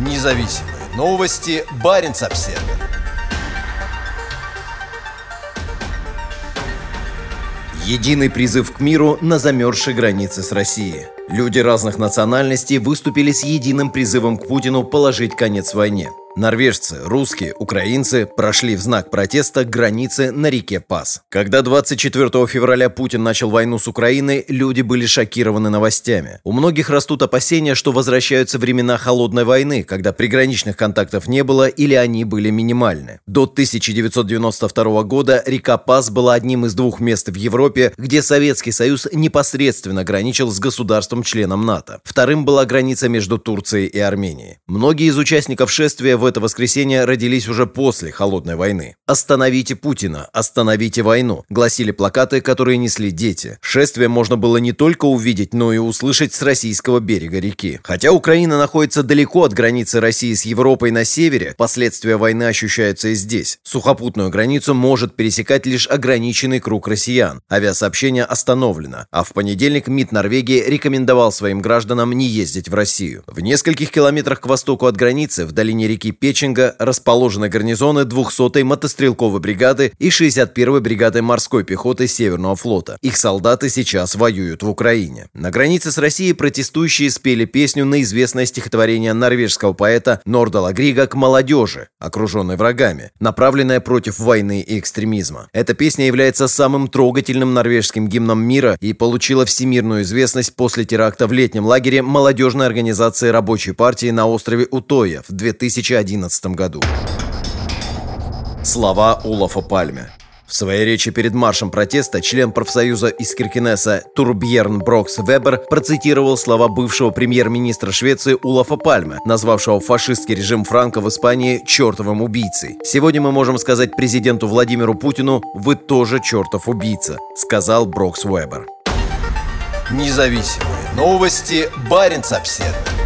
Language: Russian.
Независимые новости. Барин обсерва Единый призыв к миру на замерзшей границе с Россией. Люди разных национальностей выступили с единым призывом к Путину положить конец войне. Норвежцы, русские, украинцы прошли в знак протеста границы на реке Пас. Когда 24 февраля Путин начал войну с Украиной, люди были шокированы новостями. У многих растут опасения, что возвращаются времена холодной войны, когда приграничных контактов не было или они были минимальны. До 1992 года река Пас была одним из двух мест в Европе, где Советский Союз непосредственно граничил с государством-членом НАТО. Вторым была граница между Турцией и Арменией. Многие из участников шествия в это воскресенье родились уже после Холодной войны. «Остановите Путина! Остановите войну!» гласили плакаты, которые несли дети. Шествие можно было не только увидеть, но и услышать с российского берега реки. Хотя Украина находится далеко от границы России с Европой на севере, последствия войны ощущаются и здесь. Сухопутную границу может пересекать лишь ограниченный круг россиян. Авиасообщение остановлено, а в понедельник МИД Норвегии рекомендовал своим гражданам не ездить в Россию. В нескольких километрах к востоку от границы, в долине реки реки Печенга расположены гарнизоны 200-й мотострелковой бригады и 61-й бригады морской пехоты Северного флота. Их солдаты сейчас воюют в Украине. На границе с Россией протестующие спели песню на известное стихотворение норвежского поэта Нордала Грига к молодежи, окруженной врагами, направленное против войны и экстремизма. Эта песня является самым трогательным норвежским гимном мира и получила всемирную известность после теракта в летнем лагере молодежной организации рабочей партии на острове Утоя в 2011 2011 году. Слова Улафа Пальме. В своей речи перед маршем протеста член профсоюза из Киркинесса Турбьерн Брокс Вебер процитировал слова бывшего премьер-министра Швеции Улафа Пальме, назвавшего фашистский режим Франка в Испании чертовым убийцей. «Сегодня мы можем сказать президенту Владимиру Путину, вы тоже чертов убийца», сказал Брокс Вебер. Независимые новости. Барин обседный.